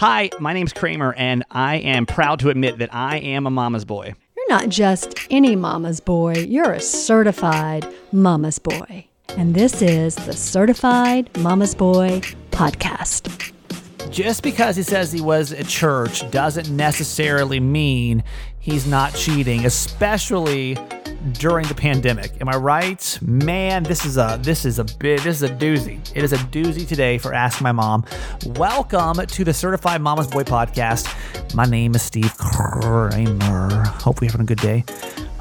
Hi, my name's Kramer, and I am proud to admit that I am a mama's boy. You're not just any mama's boy, you're a certified mama's boy. And this is the Certified Mama's Boy podcast. Just because he says he was at church doesn't necessarily mean he's not cheating, especially during the pandemic. Am I right? Man, this is a this is a bit this is a doozy. It is a doozy today for Ask My Mom. Welcome to the Certified Mama's Boy podcast. My name is Steve Kramer. Hope you're having a good day.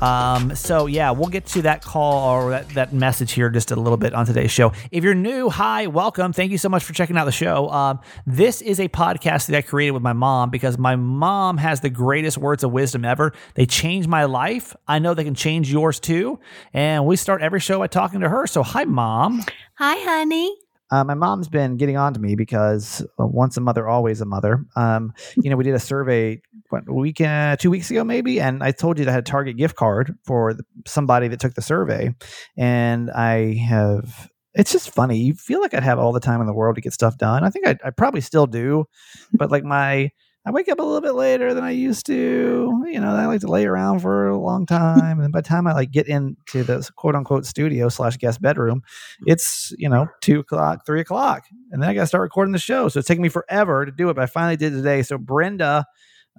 Um, so yeah, we'll get to that call or that, that message here just a little bit on today's show. If you're new, hi, welcome. Thank you so much for checking out the show. Um, this is a podcast that I created with my mom because my mom has the greatest words of wisdom ever. They changed my life. I know they can change yours too. And we start every show by talking to her. So hi, mom. Hi, honey. Uh, my mom's been getting on to me because uh, once a mother, always a mother. Um, you know, we did a survey what, a week, uh, two weeks ago, maybe, and I told you that I had a Target gift card for the, somebody that took the survey, and I have. It's just funny. You feel like I'd have all the time in the world to get stuff done. I think I, I probably still do, but like my I wake up a little bit later than I used to. You know, I like to lay around for a long time, and by the time I like get into the quote unquote studio slash guest bedroom, it's you know two o'clock, three o'clock, and then I got to start recording the show. So it's taking me forever to do it, but I finally did today. So Brenda.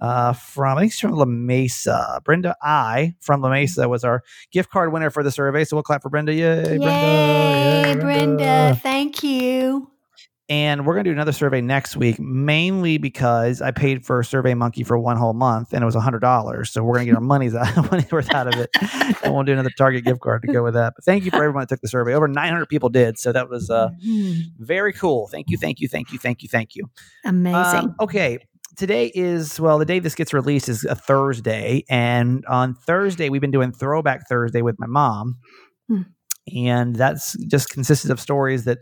Uh, from I think she's from La Mesa. Brenda I from La Mesa was our gift card winner for the survey. So we'll clap for Brenda. Yay, Yay, Brenda! Yay, Brenda. Thank you. And we're going to do another survey next week, mainly because I paid for Survey Monkey for one whole month and it was $100. So we're going to get our money's out, worth out of it. and we'll do another Target gift card to go with that. But thank you for everyone that took the survey. Over 900 people did. So that was uh, Mhm. very cool. Thank you, thank you, thank you, thank you, thank you. Amazing. Um, okay. Today is, well, the day this gets released is a Thursday. And on Thursday, we've been doing Throwback Thursday with my mom. Hmm. And that's just consisted of stories that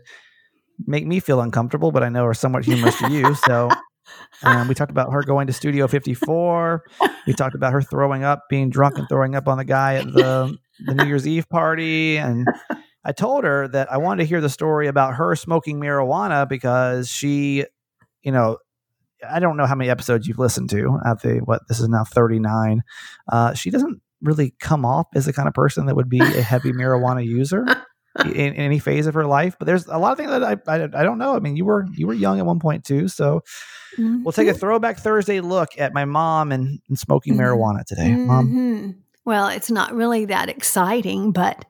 make me feel uncomfortable, but I know are somewhat humorous to you. So um, we talked about her going to Studio 54. We talked about her throwing up, being drunk and throwing up on the guy at the, the New Year's Eve party. And I told her that I wanted to hear the story about her smoking marijuana because she, you know, I don't know how many episodes you've listened to. At the what this is now 39. Uh, she doesn't really come off as the kind of person that would be a heavy marijuana user in, in any phase of her life. But there's a lot of things that I, I I don't know. I mean, you were you were young at one point too, so we'll take a throwback Thursday look at my mom and, and smoking Mhm. marijuana today. Mom, Mhm. Well, it's not really that exciting, but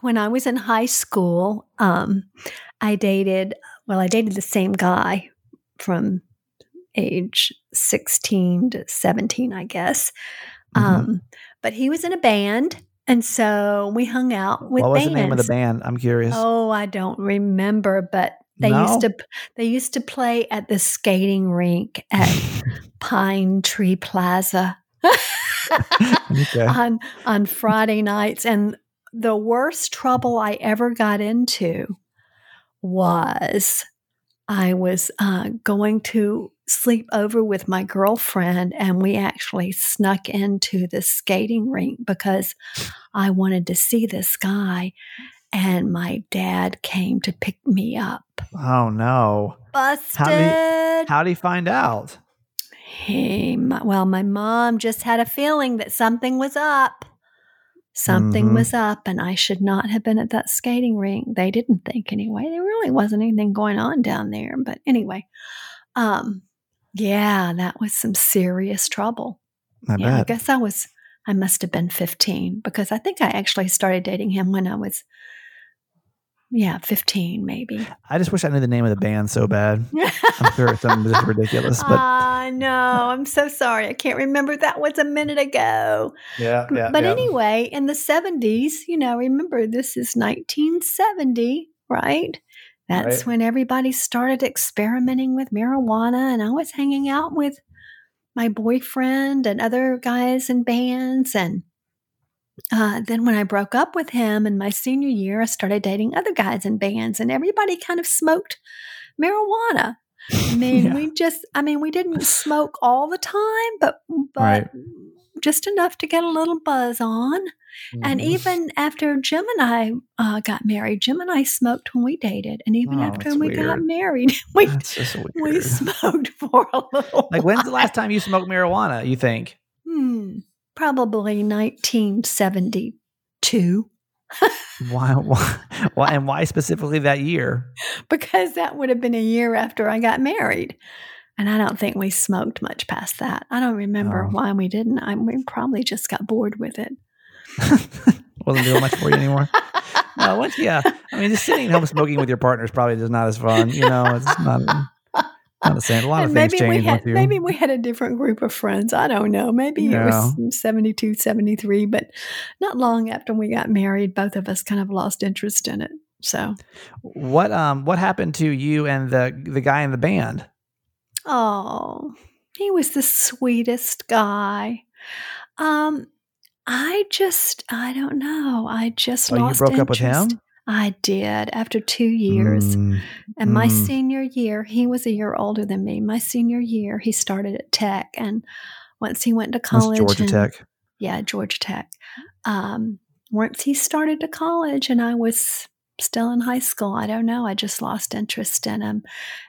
when I was in high school, um, I dated, well, I dated the same guy from age 16 to 17, I guess. Mhm. Um, but he was in a band. And so we hung out with what was bands. the name of the band? I'm curious. Oh, I don't remember, but they No? used to they used to play at the skating rink at Pine Tree Plaza okay. on on Friday nights and the worst trouble I ever got into was I was uh, going to sleep over with my girlfriend, and we actually snuck into the skating rink because I wanted to see this guy. And my dad came to pick me up. Oh no. Busted. How do he find out? He, well, my mom just had a feeling that something was up. Something Mhm. was up, and I should not have been at that skating rink. They didn't think anyway. There really wasn't anything going on down there. But anyway, um, yeah, that was some serious trouble. I yeah, I guess I was, I must have been 15 because I think I actually started dating him when I was, yeah, 15 maybe. I just wish I knew the name of the band so bad. I'm sure it's something just ridiculous, but I know. I'm so sorry. I can't remember. That was a minute ago. yeah, yeah. but yeah. anyway, in the 70s, you know, remember this is 1970, right? That's Right. when everybody started experimenting with marijuana, and I was hanging out with my boyfriend and other guys in bands. And uh, then when I broke up with him in my senior year, I started dating other guys in bands, and everybody kind of smoked marijuana. I mean, Yeah. we just, I mean, we didn't smoke all the time, but, but Right. just enough to get a little buzz on. And Mhm. even after Jim and I uh, got married, Jim and I smoked when we dated. And even Oh, after we got married, we, That's just weird. we smoked for a little like, when's the last time you smoked marijuana? You think? Hmm, probably 1972, Why? Why? why and why specifically that year? because that would have been a year after I got married. And I don't think we smoked much past that. I don't remember Oh. why we didn't. I, we probably just got bored with it. Wasn't doing much for you anymore. No, once, yeah. I mean, just sitting at home smoking with your partner is probably just not as fun. You know, it's not, same. A lot of things maybe we had you. maybe we had a different group of friends. I don't know. Maybe it was 72, 73, but not long after we got married, both of us kind of lost interest in it. So, What um what happened to you and the the guy in the band? oh, he was the sweetest guy. Um, I just, I don't know. I just Oh, you lost broke up with him? I did after two years. Mm, And my Mm. senior year, he was a year older than me. My senior year, he started at Tech, and once he went to that's college, Georgia and- Tech. yeah, Georgia Tech. Um, once he started to college, and I was still in high school, I don't know. I just lost interest in him,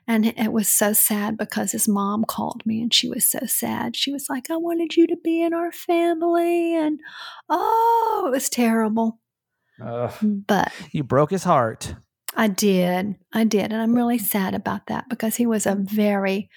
and it was so sad because his mom called me, and she was so sad. She was like, "I wanted you to be in our family," and oh, it was terrible. Ugh. But You broke his heart. I did. I did. And I'm really sad about that because he was a very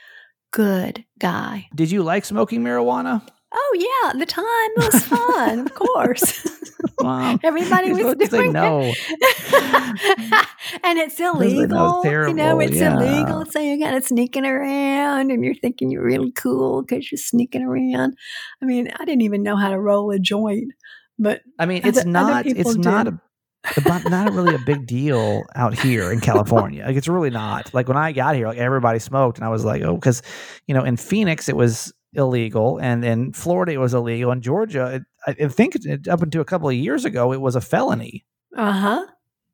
good guy. Did you like smoking marijuana? Oh, yeah. At the time, it was fun, of course. Wow. Everybody was doing no. it. and it's illegal. you know, it's yeah. illegal. So you're kind of sneaking around and you're thinking you're really cool because you're sneaking around. I mean, I didn't even know how to roll a joint, but I mean, it's other not. people It's not a. Not really a big deal out here in California. Like it's really not. Like when I got here, like everybody smoked, and I was like, oh, because you know, in Phoenix it was illegal, and in Florida it was illegal, in Georgia, it, I I think it, up until a couple of years ago, it was a felony. uh huh.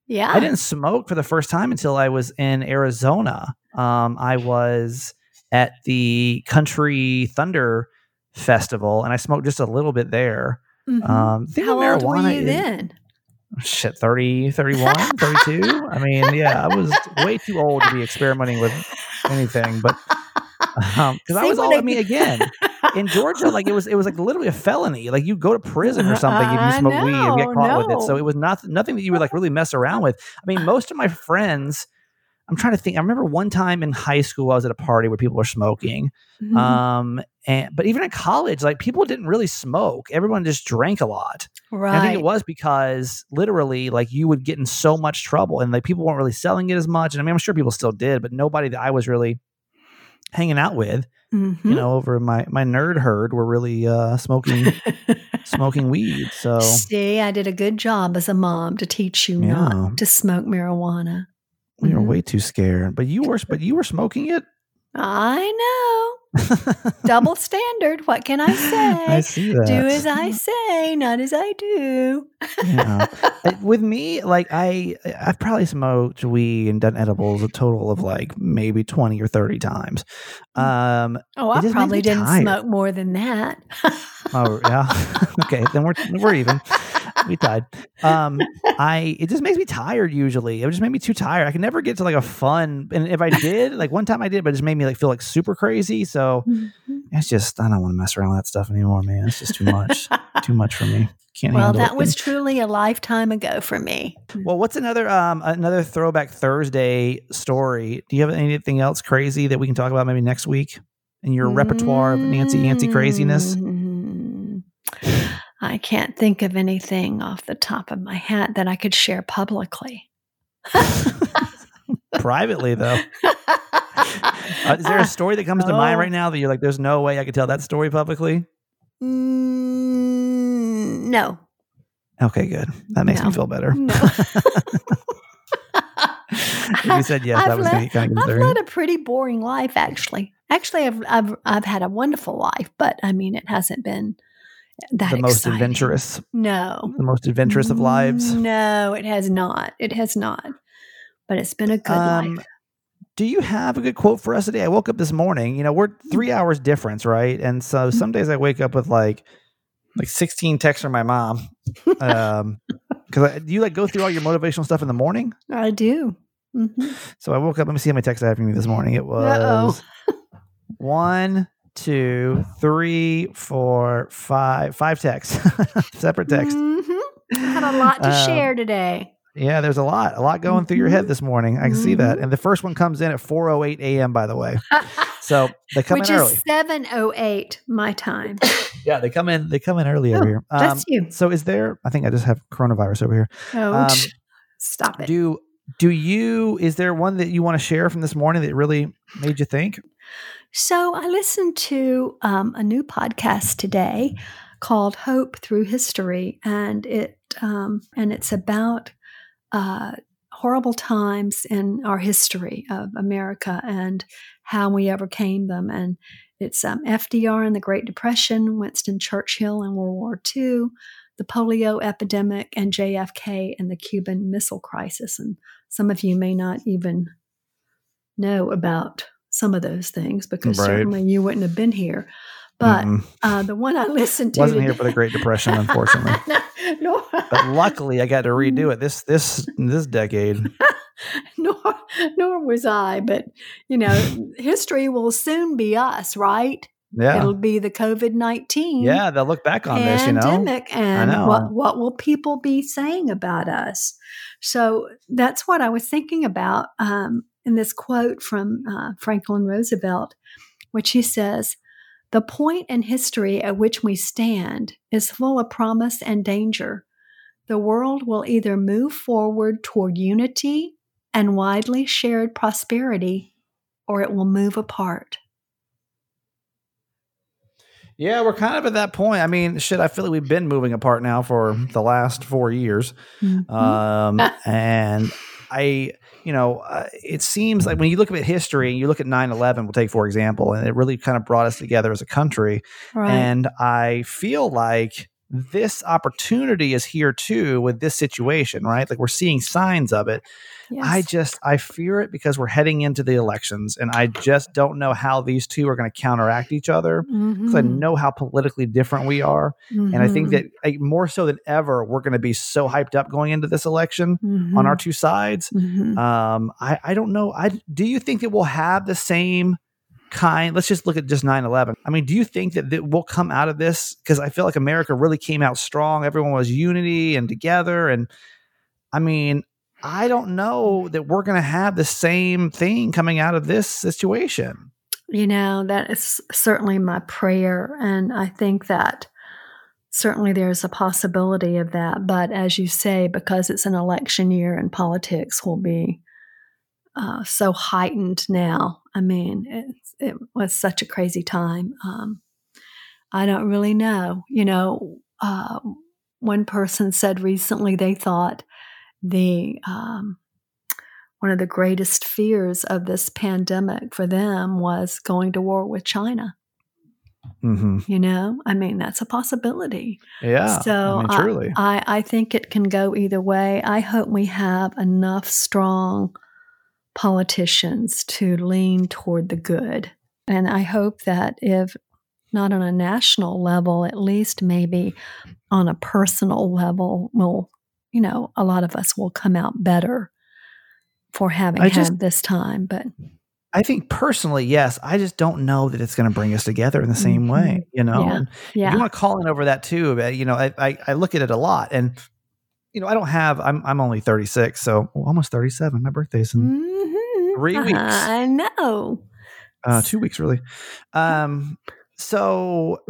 Yeah. I didn't smoke for the first time until I was in Arizona. Um, I was at the Country Thunder Festival, and I smoked just a little bit there. Mhm. Um, How old were you is- then? shit 30 31 32 i mean yeah i was way too old to be experimenting with anything but um because i was all I i mean again. In georgia like it was it was like literally a felony. Like you go to prison or something if you smoke weed and get caught with it. So it was not nothing that you would like really mess around with. I mean most of my friends i'm trying to think i remember one time in high school i was at a party where people were smoking Mhm. um and but even in college like people didn't really smoke everyone just drank a lot and I think it was because literally, like you would get in so much trouble, and like people weren't really selling it as much. And I mean, I'm sure people still did, but nobody that I was really hanging out with, Mhm. you know, over my my nerd herd, were really uh, smoking smoking weed. So See, I did a good job as a mom to teach you Yeah. not to smoke marijuana. We were Mhm. way too scared. But you were, but you were smoking it. I know. Double standard. What can I say? I see that. do as I say, not as I do. yeah. With me, like I, I've probably smoked weed and done edibles a total of like maybe twenty or thirty times. Um, Oh, I probably didn't tired. smoke more than that. Oh yeah. okay, then we're we're even. We tied. Um, I it just makes me tired. Usually, it just made me too tired. I can never get to like a fun. And if I did, like one time I did, but it just made me like feel like super crazy. So Mhm. it's just I don't want to mess around with that stuff anymore, man. It's just too much. too much for me. Can't well, that it. was truly a lifetime ago for me. Well, what's another um another throwback Thursday story? Do you have anything else crazy that we can talk about maybe next week in your repertoire of Nancy Nancy craziness? I can't think of anything off the top of my head that I could share publicly. Privately though. Uh, is there a story that comes to mind Oh. right now that you're like, there's no way I could tell that story publicly? Mm, no, Okay, good. That makes me feel better. no. you said yes, I've that was led- going to be kind of I've led a pretty boring life, actually. Actually, I've I've I've had a wonderful life, but I mean, it hasn't been that The most exciting. adventurous, No, the most adventurous of lives. No, it has not. It has not. But it's been a good Um, life. Do you have a good quote for us today? I woke up this morning. You know, we're three hours difference, right? And so some days I wake up with like, like 16 texts from my mom. Um, because do you like go through all your motivational stuff in the morning? I do. Mm-hmm. So I woke up. Let me see how many texts I have from you this morning. It was one, two, three, four, five, five texts, separate texts. Mm-hmm. Had a lot to Um, share today. Yeah, there's a lot, a lot going through your head Mhm. this morning. I can see that. And the first one comes in at 4:08 a.m. By the way, so they come Which in is seven oh eight my time. Yeah, they come in. They come in early Oh, over here. Um, bless you. so is there? I think I just have coronavirus over here. Oh, um, stop it. Do do you? Is there one that you want to share from this morning that really made you think? So I listened to um, a new podcast today called "Hope Through History," and it um, and it's about uh, horrible times in our history of America and how we overcame them. And it's um, FDR and the Great Depression, Winston Churchill and World War II, the polio epidemic, and JFK and the Cuban Missile Crisis. And some of you may not even know about some of those things because Right. certainly you wouldn't have been here. But Mm-mm. uh, the one I listened to wasn't here for the Great Depression, unfortunately. no, but luckily, I got to redo it this this this decade. nor, nor was I. But you know, history will soon be us, right? Yeah, It'll be the COVID nineteen. yeah. They'll look back on this, you know. pandemic and know. what what will people be saying about us so that's what i was thinking about um, in this quote from uh, franklin roosevelt which he says the point in history at which we stand is full of promise and danger the world will either move forward toward unity and widely shared prosperity or it will move apart Yeah, we're kind of at that point. I mean, shit, I feel like we've been moving apart now for the last four years. Mhm. Um, and I, you know, uh, it seems like when you look at history and you look at 9 11, we'll take for example, and it really kind of brought us together as a country. right And I feel like this opportunity is here too with this situation, right? Like we're seeing signs of it. I just I fear it because we're heading into the elections, and I just don't know how these two are going to counteract each other because I Mhm. know how politically different we are, and I think Mhm. that like, more so than ever, we're going to be so hyped up going into this election on our two sides. Mhm. Um, I I don't know. I do you think that we'll have the same kind? Let's just look at just 9-11. I mean, do you think that, that we'll come out of this? Because I feel like America really came out strong. Everyone was unity and together, and I mean. I don't know that we're going to have the same thing coming out of this situation. You know, that is certainly my prayer. And I think that certainly there's a possibility of that. But as you say, because it's an election year and politics will be uh, so heightened now, I mean, it's, it was such a crazy time. Um, I don't really know. You know, uh, one person said recently they thought the um, one of the greatest fears of this pandemic for them was going to war with China. Mm-hmm. You know, I mean, that's a possibility. Yeah. So I mean, truly. I, I think it can go either way. I hope we have enough strong politicians to lean toward the good. And I hope that if not on a national level, at least maybe on a personal level, will you know, a lot of us will come out better for having I had just- this time. But I think personally, yes. I just don't know that it's going to bring us together in the same Mhm. way. You know, Yeah. Yeah, you want to call in over that too. But, you know, I, I I look at it a lot, and you know, I don't have. I'm I'm only 36, so well, almost 37. My birthday's in Mhm. three weeks. I know. uh, two weeks really. Um, so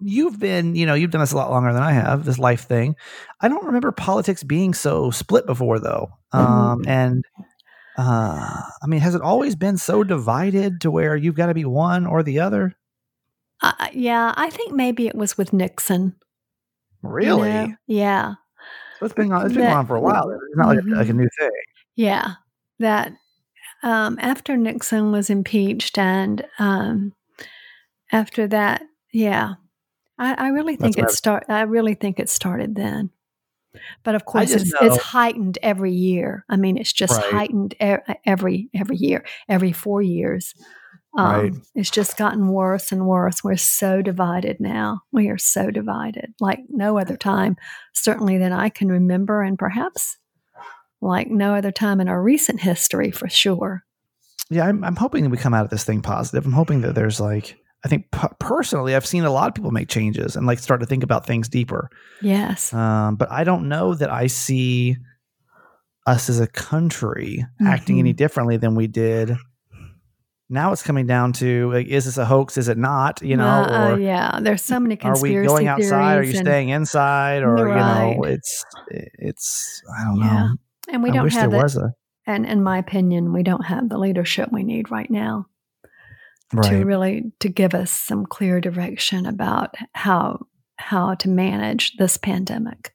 you've been, you know, you've done this a lot longer than I have. This life thing. I don't remember politics being so split before, though. Um, and uh, I mean, has it always been so divided to where you've got to be one or the other? Uh, yeah, I think maybe it was with Nixon. You Really? know? Yeah. So it's been on. It's been That- on for a while. It's not like, a, like a Mhm. new thing. Yeah. That um, after Nixon was impeached and um, after that, yeah. I, I really think it start I really think it started then. But of course it's, it's heightened every year. I mean it's just Right. heightened e- every every year, every 4 years. Um, Right. It's just gotten worse and worse. We're so divided now. We are so divided, like no other time, certainly that I can remember, and perhaps like no other time in our recent history for sure. yeah, I'm, I'm hoping that we come out of this thing positive. I'm hoping that there's like, I think p- personally, I've seen a lot of people make changes and like start to think about things deeper. Yes. Um, but I don't know that I see us as a country acting any differently than we did. Now it's coming down to like, is this a hoax? Is it not? You know, Uh, or yeah, there's so many are we going outside? Are you staying inside? Or you know, it's it's I don't Yeah. know. and we I don't wish have was a And in my opinion, we don't have the leadership we need right now. to really to give us some clear direction about how how to manage this pandemic.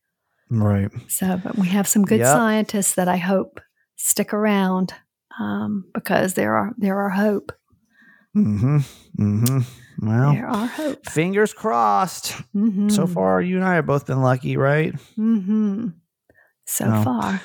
Right. So, but we have some good Yep. scientists that I hope stick around um, because there are there are hope. Mm-hmm. Mm-hmm. Well, there are hope. fingers crossed. Mm-hmm. So far, you and I have both been lucky, right? hmm So No. far,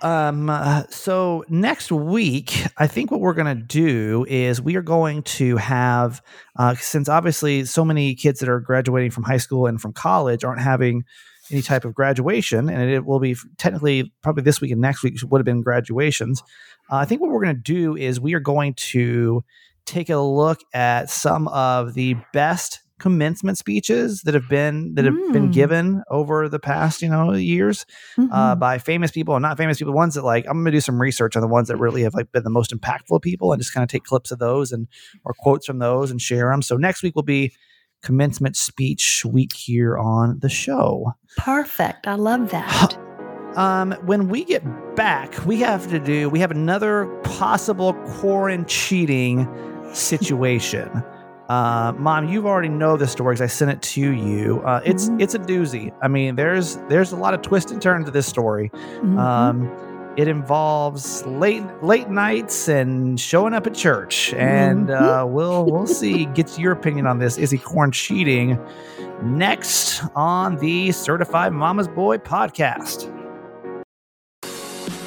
Um, uh, so next week, I think what we're going to do is we are going to have, uh, since obviously so many kids that are graduating from high school and from college aren't having any type of graduation, and it will be technically probably this week and next week would have been graduations. Uh, I think what we're going to do is we are going to take a look at some of the best commencement speeches that have been that have been Mm. given over the past you know years uh, Mhm. by famous people and not famous people. Ones that like I'm gonna do some research on the ones that really have like been the most impactful people and just kind of take clips of those and or quotes from those and share them. So next week will be commencement speech week here on the show. perfect. I love that. Um, when we get back, we have to do we have another possible quarantine cheating situation. Uh, Mom, you've already know the story because I sent it to you. Uh, it's Mhm. it's a doozy. I mean, there's there's a lot of twists and turns to this story. Mhm. Um, it involves late late nights and showing up at church, and uh, we'll we'll see. Gets your opinion on this? Is he quaran-cheating? Next on the Certified Mama's Boy podcast.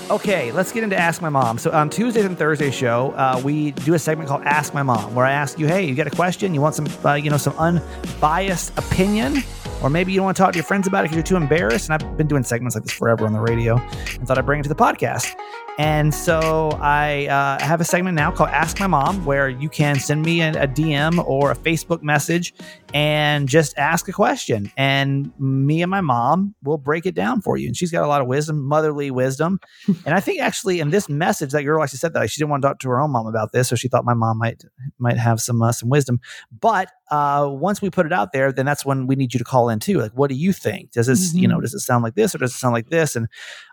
Okay, let's get into Ask My Mom. So on Tuesdays and Thursdays show, uh, we do a segment called Ask My Mom, where I ask you, "Hey, you got a question? You want some, uh, you know, some unbiased opinion, or maybe you don't want to talk to your friends about it because you're too embarrassed." And I've been doing segments like this forever on the radio, and thought I'd bring it to the podcast. And so I uh, have a segment now called Ask My Mom, where you can send me a, a DM or a Facebook message and just ask a question. And me and my mom will break it down for you. And she's got a lot of wisdom, motherly wisdom. and I think actually in this message, that girl actually said that she didn't want to talk to her own mom about this, so she thought my mom might might have some uh, some wisdom. But uh, once we put it out there, then that's when we need you to call in too. Like, what do you think? Does this, you know, does it sound like this or does it sound like this? And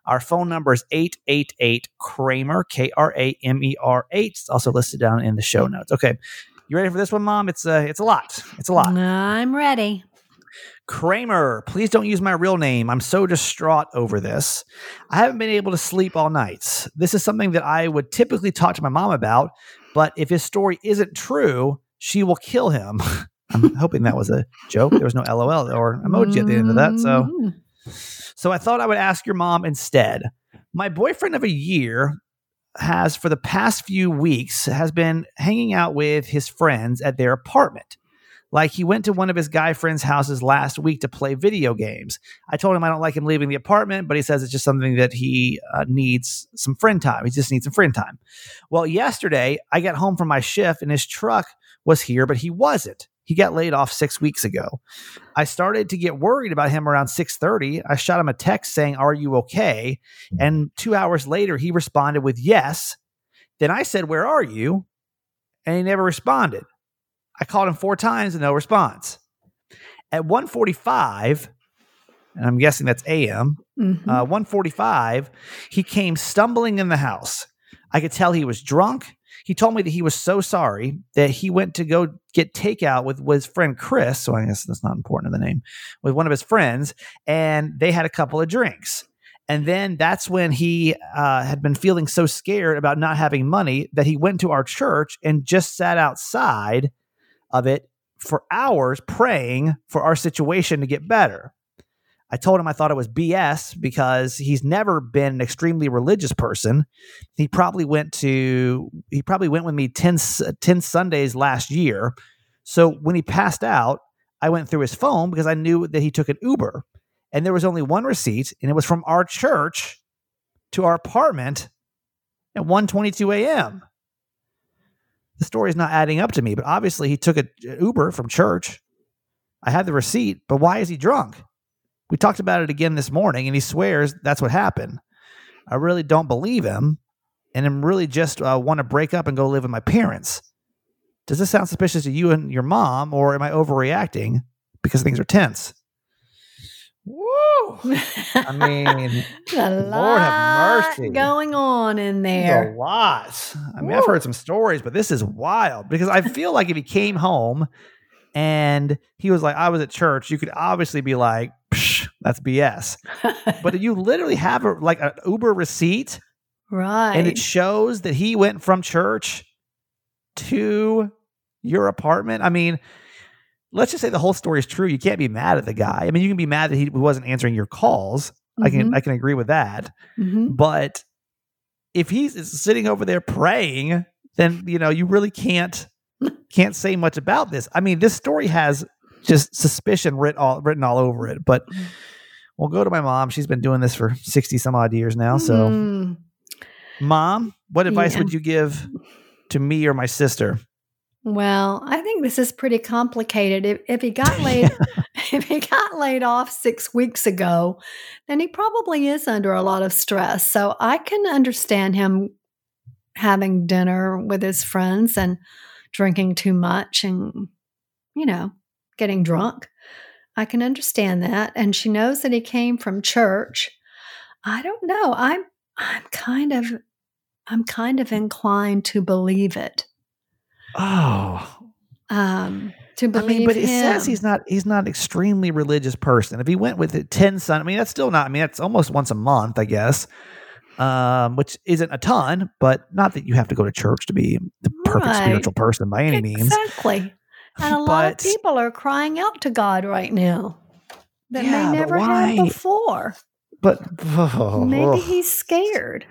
our phone number is 888 Kramer, K R A M E R 8. It's also listed down in the show notes. Okay. You ready for this one, Mom? It's uh, it's a lot. It's a lot. I'm ready. Kramer, please don't use my real name. I'm so distraught over this. I haven't been able to sleep all night. This is something that I would typically talk to my mom about, but if his story isn't true, she will kill him. I'm hoping that was a joke. There was no LOL or emoji at the end of that. So Mhm. So I thought I would ask your mom instead. My boyfriend of a year has for the past few weeks has been hanging out with his friends at their apartment. Like he went to one of his guy friends' houses last week to play video games. I told him I don't like him leaving the apartment, but he says it's just something that he uh, needs some friend time. He just needs some friend time. Well, yesterday I got home from my shift and his truck was here, but he wasn't. He got laid off six weeks ago. I started to get worried about him around 6:30. I shot him a text saying, "Are you okay?" And 2 hours later he responded with yes. Then I said, "Where are you?" And he never responded. I called him 4 times and no response. At 1:45, and I'm guessing that's AM, Mhm. uh, 145, he came stumbling in the house. I could tell he was drunk. He told me that he was so sorry that he went to go get takeout with, with his friend Chris. So I guess that's not important in the name, with one of his friends, and they had a couple of drinks. And then that's when he uh, had been feeling so scared about not having money that he went to our church and just sat outside of it for hours praying for our situation to get better. I told him I thought it was BS because he's never been an extremely religious person. He probably went to he probably went with me 10, s- 10 Sundays last year. So when he passed out, I went through his phone because I knew that he took an Uber. And there was only one receipt, and it was from our church to our apartment at 1:22 a.m. The story is not adding up to me, but obviously he took an Uber from church. I had the receipt, but why is he drunk? We talked about it again this morning, and he swears that's what happened. I really don't believe him, and I'm really just uh, want to break up and go live with my parents. Does this sound suspicious to you and your mom, or am I overreacting because things are tense? Woo! I mean, a Lord lot have mercy. going on in there? a lot. I mean, I've heard some stories, but this is wild because I feel like if he came home and he was like, I was at church, you could obviously be like, Psh, that's BS. But you literally have a, like an Uber receipt right. and it shows that he went from church to your apartment. I mean, let's just say the whole story is true. You can't be mad at the guy. I mean, you can be mad that he wasn't answering your calls. I can Mhm. I can agree with that. Mhm. But if he's sitting over there praying, then you know you really can't can't say much about this. I mean, this story has just suspicion written all written all over it. But we'll go to my mom. She's been doing this for sixty some odd years now. So, Mm. mom, what advice Yeah. would you give to me or my sister? Well, I think this is pretty complicated. If, if he got laid, if he got laid off six weeks ago, then he probably is under a lot of stress. So I can understand him having dinner with his friends and drinking too much and, you know, getting drunk. I can understand that. And she knows that he came from church. I don't know. I'm I'm kind of I'm kind of inclined to believe it. Oh, Um, to I mean, but him. it says he's not he's not an extremely religious person. If he went with it ten son, I mean that's still not. I mean that's almost once a month, I guess. Um, which isn't a ton, but not that you have to go to church to be the perfect Right. spiritual person by any means. Exactly. And a lot of people are crying out to God right now that Yeah, they never had why? before. But oh, Maybe he's scared.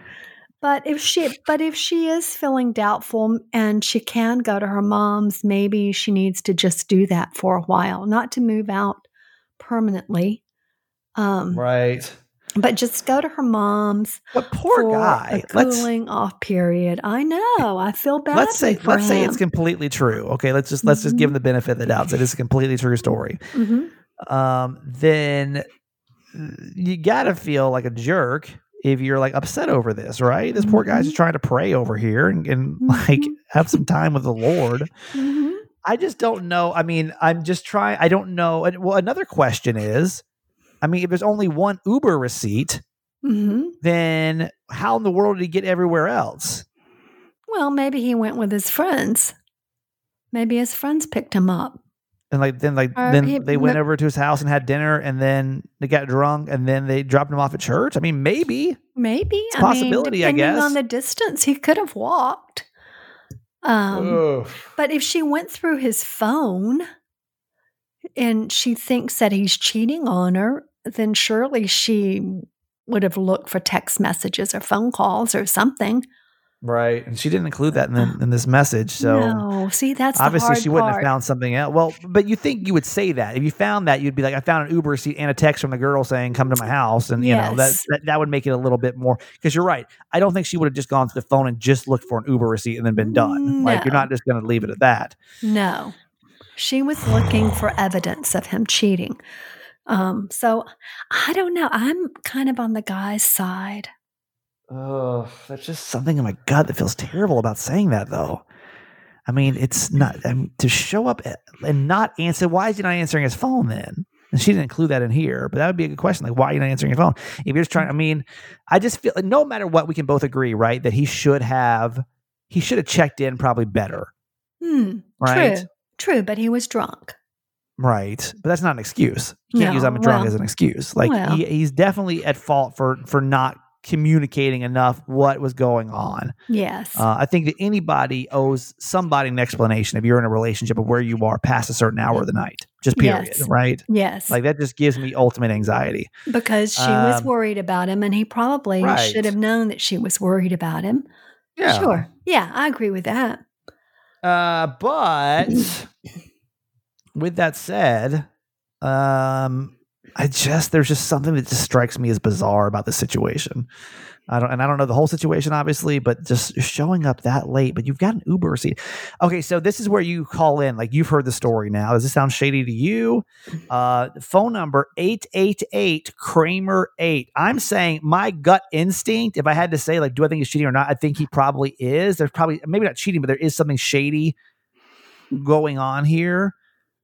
But if she but if she is feeling doubtful and she can go to her mom's, maybe she needs to just do that for a while, not to move out permanently. Um, right. But just go to her mom's But poor guy. a Let's cooling off period. I know. I feel bad. let's say let's say it's completely true. Okay, let's just let's just give him the benefit of the doubt. That it's a completely true story. Mhm. um, then you gotta feel like a jerk if you're like upset over this, right? This poor guy's Mhm. just trying to pray over here and, and like Mhm. have some time with the Lord. I just don't know. I mean, I'm just trying. I don't know. Well, another question is, I mean, if there's only one Uber receipt, Mhm. then how in the world did he get everywhere else? Well, maybe he went with his friends. Maybe his friends picked him up. And like then like Or then he- they went ma- over to his house and had dinner, and then they got drunk, and then they dropped him off at church. I mean, maybe. Maybe it's a possibility, I mean, depending guess. on the distance, he could have walked. Um, but if she went through his phone and she thinks that he's cheating on her, then surely she would have looked for text messages or phone calls or something. Right. And she didn't include that in, the, uh, in this message. So no, see, that's obviously the hard she wouldn't part. have found something else. Well, but you think you would say that. If you found that, you'd be like, I found an Uber receipt and a text from the girl saying, come to my house. And, you know, that, that, that would make it a little bit more. Because you're right. I don't think she would have just gone to the phone and just looked for an Uber receipt and then been done. Like, you're not just going to leave it at that. No, she was looking for evidence of him cheating. Um, so I don't know. I'm kind of on the guy's side. Oh, there's just something in my gut that feels terrible about saying that, though. I mean, it's not I mean, to show up and not answer. Why is he not answering his phone then? And she didn't include that in here, but that would be a good question. Like, why are you not answering your phone? If you're just trying, I mean, I just feel like no matter what, we can both agree, right, that he should have, he should have checked in probably better, Hmm, right? True, true, but he was drunk. Right, but that's not an excuse. You can't use No, "I'm a drunk" well, as an excuse. Like well. he, he's definitely at fault for for not communicating enough what was going on. Yes. Uh, I think that anybody owes somebody an explanation if you're in a relationship of where you are past a certain hour of the night. Just period, Yes. right? yes. Like that just gives me ultimate anxiety. because she was um, worried about him and he probably Right. should have known that she was worried about him. Yeah. Sure. Yeah, I agree with that. Uh, but with that said, um, I just there's just something that just strikes me as bizarre about the situation. I don't, and I don't know the whole situation, obviously, but just showing up that late. But you've got an Uber seat. Okay, so this is where you call in. Like you've heard the story now. Does this sound shady to you? Uh, phone number eight eight eight Kramer eight. I'm saying my gut instinct. If I had to say, like, do I think he's cheating or not? I think he probably is. There's probably maybe not cheating, but there is something shady going on here.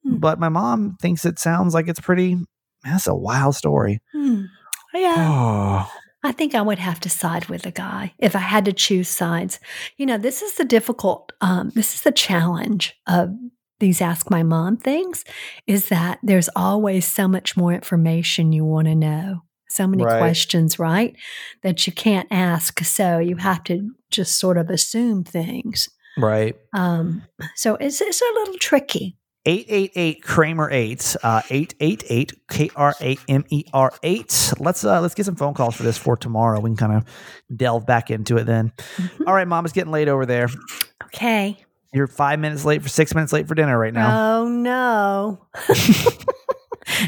Hmm. But my mom thinks it sounds like it's pretty. That's a wild story. Hmm. Yeah. Oh, I think I would have to side with the guy if I had to choose sides. You know, this is the difficult, um, this is the challenge of these Ask My Mom things is that there's always so much more information you want to know, so many Right. questions, right? That you can't ask. So you have to just sort of assume things. right. Um, so it's, it's a little tricky. 888 Kramer 8 uh 888 K R A M E R 8 let's uh let's get some phone calls for this for tomorrow we can kind of delve back into it then Mhm. all right mom it's getting late over there Okay. you're 5 minutes late for 6 minutes late for dinner right now Oh no.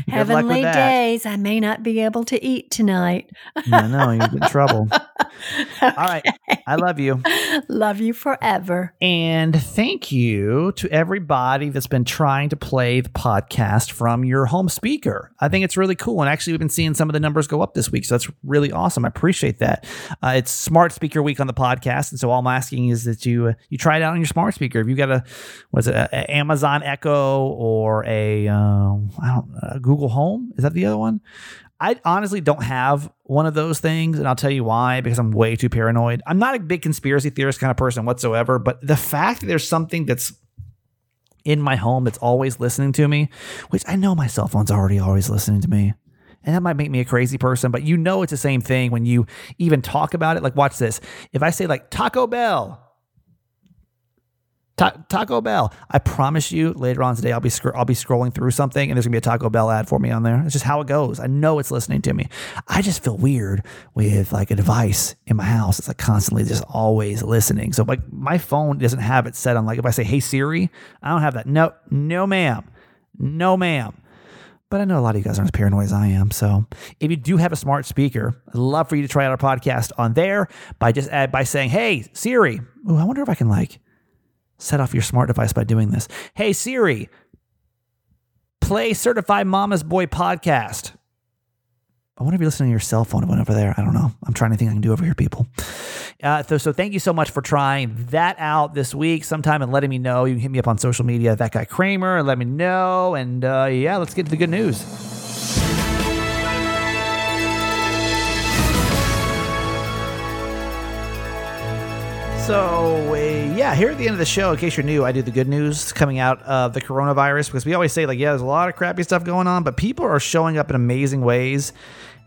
Heavenly days. I may not be able to eat tonight. no no you're in trouble all right i love you Love you forever. And thank you to everybody that's been trying to play the podcast from your home speaker. I think it's really cool. And actually, we've been seeing some of the numbers go up this week. So that's really awesome. I appreciate that. Uh, it's Smart Speaker Week on the podcast. And so all I'm asking is that you uh, you try it out on your smart speaker. If you've got a, what's it, a, a Amazon Echo or a, um, I don't a Google Home? Is that the other one? I honestly don't have one of those things, and I'll tell you why because I'm way too paranoid. I'm not a big conspiracy theorist kind of person whatsoever, but the fact that there's something that's in my home that's always listening to me, which I know my cell phone's already always listening to me. And that might make me a crazy person, but you know it's the same thing when you even talk about it. Like, watch this. If I say like Taco Bell, Ta- Taco Bell. I promise you, later on today, I'll be scr- I'll be scrolling through something, and there's gonna be a Taco Bell ad for me on there. It's just how it goes. I know it's listening to me. I just feel weird with like a device in my house. It's like constantly just always listening. So like my phone doesn't have it set on like if I say Hey Siri, I don't have that. No, no, ma'am, no, ma'am. But I know a lot of you guys aren't as paranoid as I am. So if you do have a smart speaker, I'd love for you to try out our podcast on there by just uh, by saying, "Hey Siri." Ooh, I wonder if I can like set off your smart device by doing this. Hey Siri, play Certified Mama's Boy podcast. I wonder if you're listening to your cell phone went over there. I don't know. I'm trying to think I can do over here, people. Uh, so, so thank you so much for trying that out this week sometime and letting me know. You can hit me up on social media, that guy Kramer, and let me know. And uh, yeah, let's get to the good news. So, uh, yeah, here at the end of the show, in case you're new, I do the good news coming out of the coronavirus because we always say, like, yeah, there's a lot of crappy stuff going on, but people are showing up in amazing ways.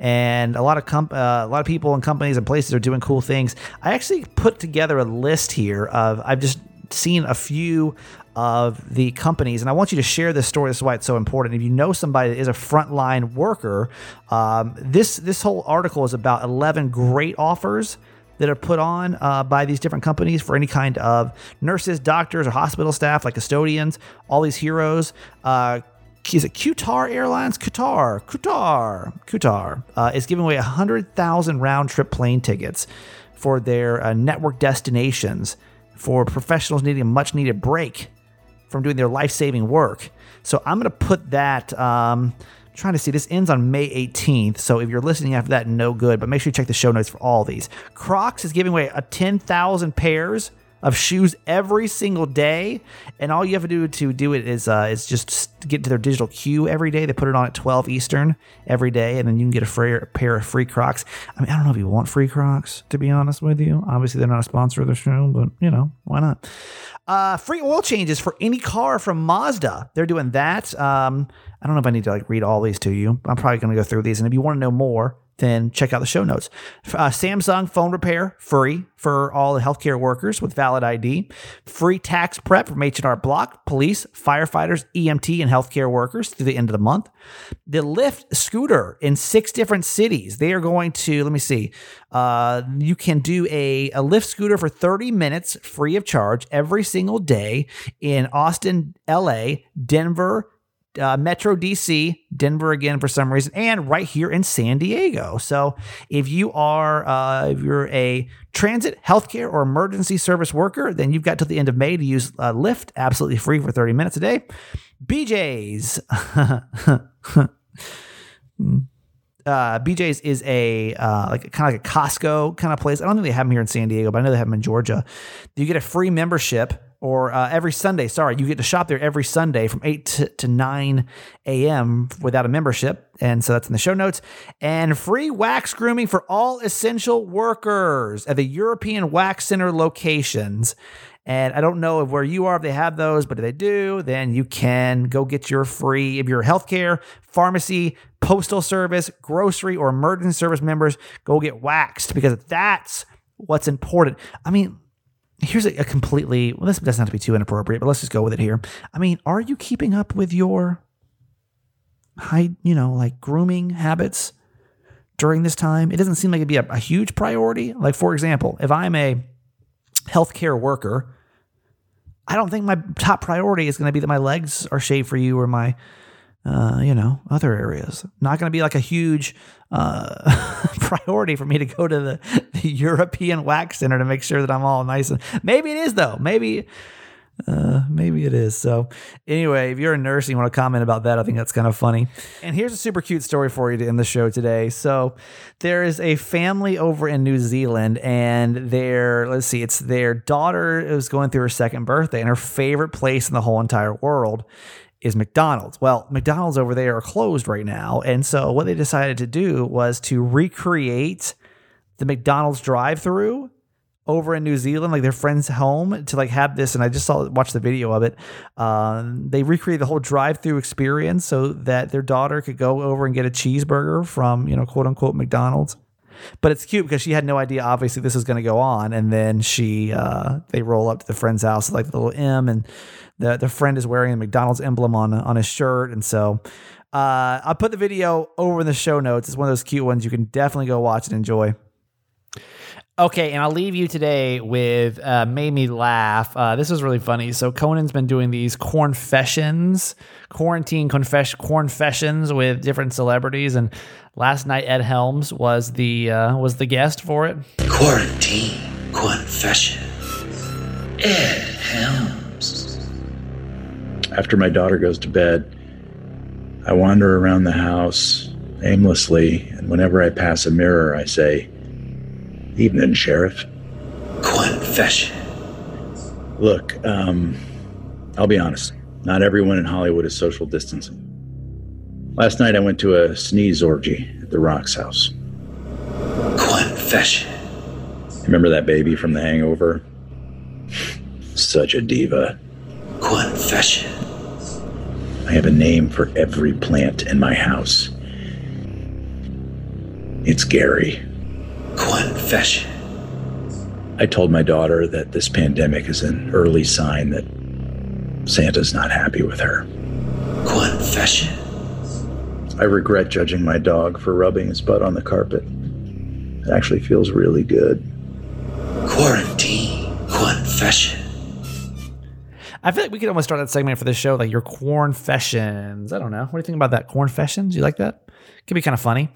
And a lot of comp- uh, a lot of people and companies and places are doing cool things. I actually put together a list here of I've just seen a few of the companies, and I want you to share this story. This is why it's so important. If you know somebody that is a frontline worker, um, this this whole article is about 11 great offers that are put on uh, by these different companies for any kind of nurses, doctors, or hospital staff, like custodians, all these heroes. Uh, is it Qatar Airlines? Qatar, Qatar, Qatar uh, is giving away 100,000 round trip plane tickets for their uh, network destinations for professionals needing a much needed break from doing their life saving work. So I'm going to put that. Um, trying to see this ends on May 18th. So if you're listening after that, no good. But make sure you check the show notes for all these. Crocs is giving away a 10,000 pairs of shoes every single day, and all you have to do to do it is uh, is just get to their digital queue every day. They put it on at 12 Eastern every day, and then you can get a free a pair of free Crocs. I mean, I don't know if you want free Crocs to be honest with you. Obviously, they're not a sponsor of the show, but you know why not? Uh, free oil changes for any car from Mazda. They're doing that. Um, I don't know if I need to like read all these to you. I'm probably going to go through these, and if you want to know more, then check out the show notes. Uh, Samsung phone repair free for all the healthcare workers with valid ID. Free tax prep from H&R Block, police, firefighters, EMT, and healthcare workers through the end of the month. The Lyft scooter in six different cities. They are going to, let me see, uh, you can do a, a Lyft scooter for 30 minutes free of charge every single day in Austin, LA, Denver, uh, Metro DC, Denver again for some reason, and right here in San Diego. So if you are uh, if you're a transit, healthcare, or emergency service worker, then you've got till the end of May to use uh, Lyft absolutely free for 30 minutes a day. BJ's. Uh, BJ's is a uh, like kind of like a Costco kind of place. I don't think they have them here in San Diego, but I know they have them in Georgia. You get a free membership or uh, every Sunday. Sorry, you get to shop there every Sunday from 8 to, to 9 a.m. without a membership. And so that's in the show notes. And free wax grooming for all essential workers at the European Wax Center locations. And I don't know if where you are, if they have those, but if they do, then you can go get your free, if you're healthcare, pharmacy, postal service, grocery, or emergency service members, go get waxed because that's what's important. I mean, here's a, a, completely well this doesn't have to be too inappropriate but let's just go with it here. I mean are you keeping up with your high you know like grooming habits during this time? It doesn't seem like it'd be a, a huge priority. Like for example if i'm a healthcare worker i don't think my top priority is going to be that my legs are shaved for you or my uh, you know, other areas. Not going to be like a huge uh, priority for me to go to the, the, European Wax Center to make sure that I'm all nice. And maybe it is though. Maybe. Uh, maybe it is. So, anyway, if you're a nurse and you want to comment about that, I think that's kind of funny. And here's a super cute story for you to end the show today. So, there is a family over in New Zealand, and their let's see, it's their daughter is going through her second birthday, and her favorite place in the whole entire world is McDonald's. Well, McDonald's over there are closed right now. And so what they decided to do was to recreate the McDonald's drive through over in New Zealand, like their friend's home, to like have this. And I just saw watch the video of it. Um, they recreated the whole drive through experience so that their daughter could go over and get a cheeseburger from, you know, quote unquote McDonald's. But it's cute because she had no idea, obviously, this was going to go on. And then she, uh, they roll up to the friend's house, like the little M, and the the friend is wearing a McDonald's emblem on on his shirt, and so uh, I'll put the video over in the show notes. It's one of those cute ones you can definitely go watch and enjoy. Okay, and I'll leave you today with uh, made me laugh. Uh, this was really funny. So Conan's been doing these confessions, quarantine confess confessions with different celebrities, and last night Ed Helms was the uh, was the guest for it. Quarantine confessions. Ed Helms. After my daughter goes to bed, I wander around the house aimlessly, and whenever I pass a mirror, I say, Evening, Sheriff. Confession. Look, um, I'll be honest. Not everyone in Hollywood is social distancing. Last night I went to a sneeze orgy at the Rock's house. Confession. Remember that baby from The Hangover? Such a diva. Confession. I have a name for every plant in my house. It's Gary. Confession. I told my daughter that this pandemic is an early sign that Santa's not happy with her. Confession. I regret judging my dog for rubbing his butt on the carpet. It actually feels really good. Quarantine. Confession. I feel like we could almost start that segment for this show, like your cornfessions. I don't know. What do you think about that? Cornfessions? You like that? Could be kind of funny.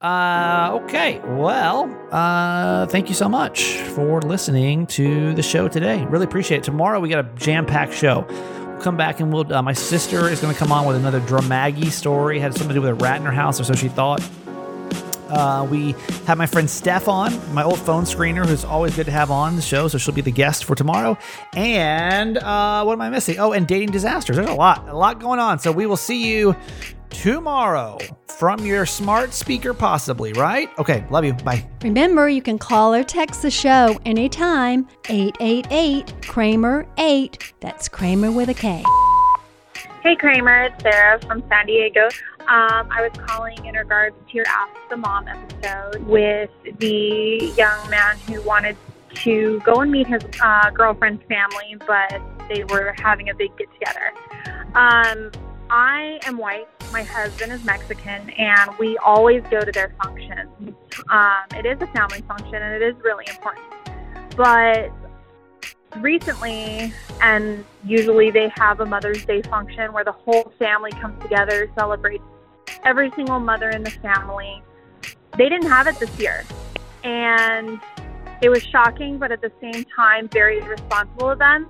Uh, okay. Well, uh, thank you so much for listening to the show today. Really appreciate it. Tomorrow we got a jam packed show. We'll come back and we'll. Uh, my sister is going to come on with another Dramaggy story. Had something to do with a rat in her house, or so she thought. Uh, we have my friend Steph on, my old phone screener, who's always good to have on the show. So she'll be the guest for tomorrow. And uh, what am I missing? Oh, and dating disasters. There's a lot, a lot going on. So we will see you tomorrow from your smart speaker, possibly, right? Okay, love you. Bye. Remember, you can call or text the show anytime 888 Kramer 8. That's Kramer with a K. Hey Kramer, it's Sarah from San Diego. Um, I was calling in regards to your Ask the Mom episode with the young man who wanted to go and meet his uh, girlfriend's family, but they were having a big get together. Um, I am white. My husband is Mexican, and we always go to their functions. Um, it is a family function, and it is really important. But recently, and usually they have a Mother's Day function where the whole family comes together, celebrates every single mother in the family. They didn't have it this year. And it was shocking, but at the same time, very responsible of them.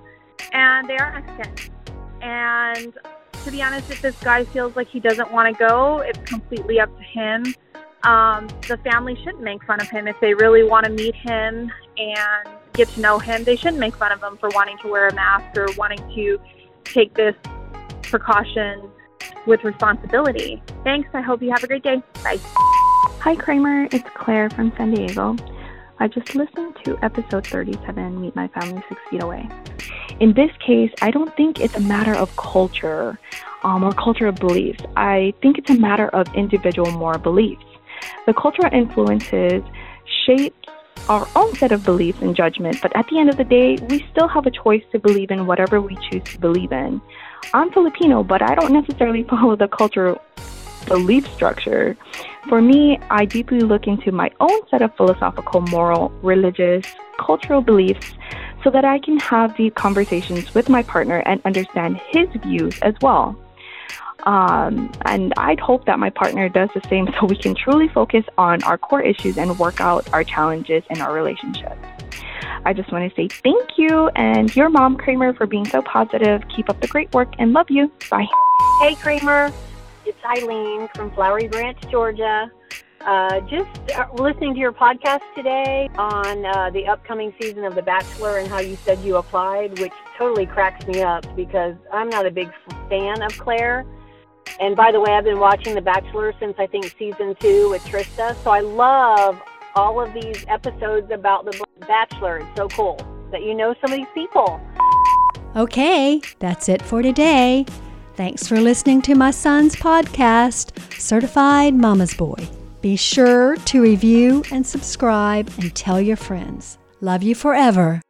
And they are Mexican. And to be honest, if this guy feels like he doesn't want to go, it's completely up to him. Um, the family shouldn't make fun of him if they really want to meet him and get to know him. They shouldn't make fun of him for wanting to wear a mask or wanting to take this precaution with responsibility. Thanks. I hope you have a great day. Bye. Hi, Kramer. It's Claire from San Diego. I just listened to episode 37, Meet My Family Six Feet Away. In this case, I don't think it's a matter of culture um, or cultural beliefs. I think it's a matter of individual moral beliefs. The cultural influences shape our own set of beliefs and judgment, but at the end of the day, we still have a choice to believe in whatever we choose to believe in. I'm Filipino, but I don't necessarily follow the cultural belief structure. For me, I deeply look into my own set of philosophical, moral, religious, cultural beliefs so that I can have deep conversations with my partner and understand his views as well. Um, and I'd hope that my partner does the same so we can truly focus on our core issues and work out our challenges in our relationship. I just want to say thank you and your mom, Kramer, for being so positive. Keep up the great work and love you. Bye. Hey, Kramer. It's Eileen from Flowery Branch, Georgia. Uh, just uh, listening to your podcast today on uh, the upcoming season of The Bachelor and how you said you applied, which totally cracks me up because I'm not a big fan of Claire. And by the way, I've been watching The Bachelor since I think season two with Trista. So I love all of these episodes about The Bachelor. It's so cool that you know some of these people. Okay, that's it for today. Thanks for listening to my son's podcast, Certified Mama's Boy. Be sure to review and subscribe and tell your friends. Love you forever.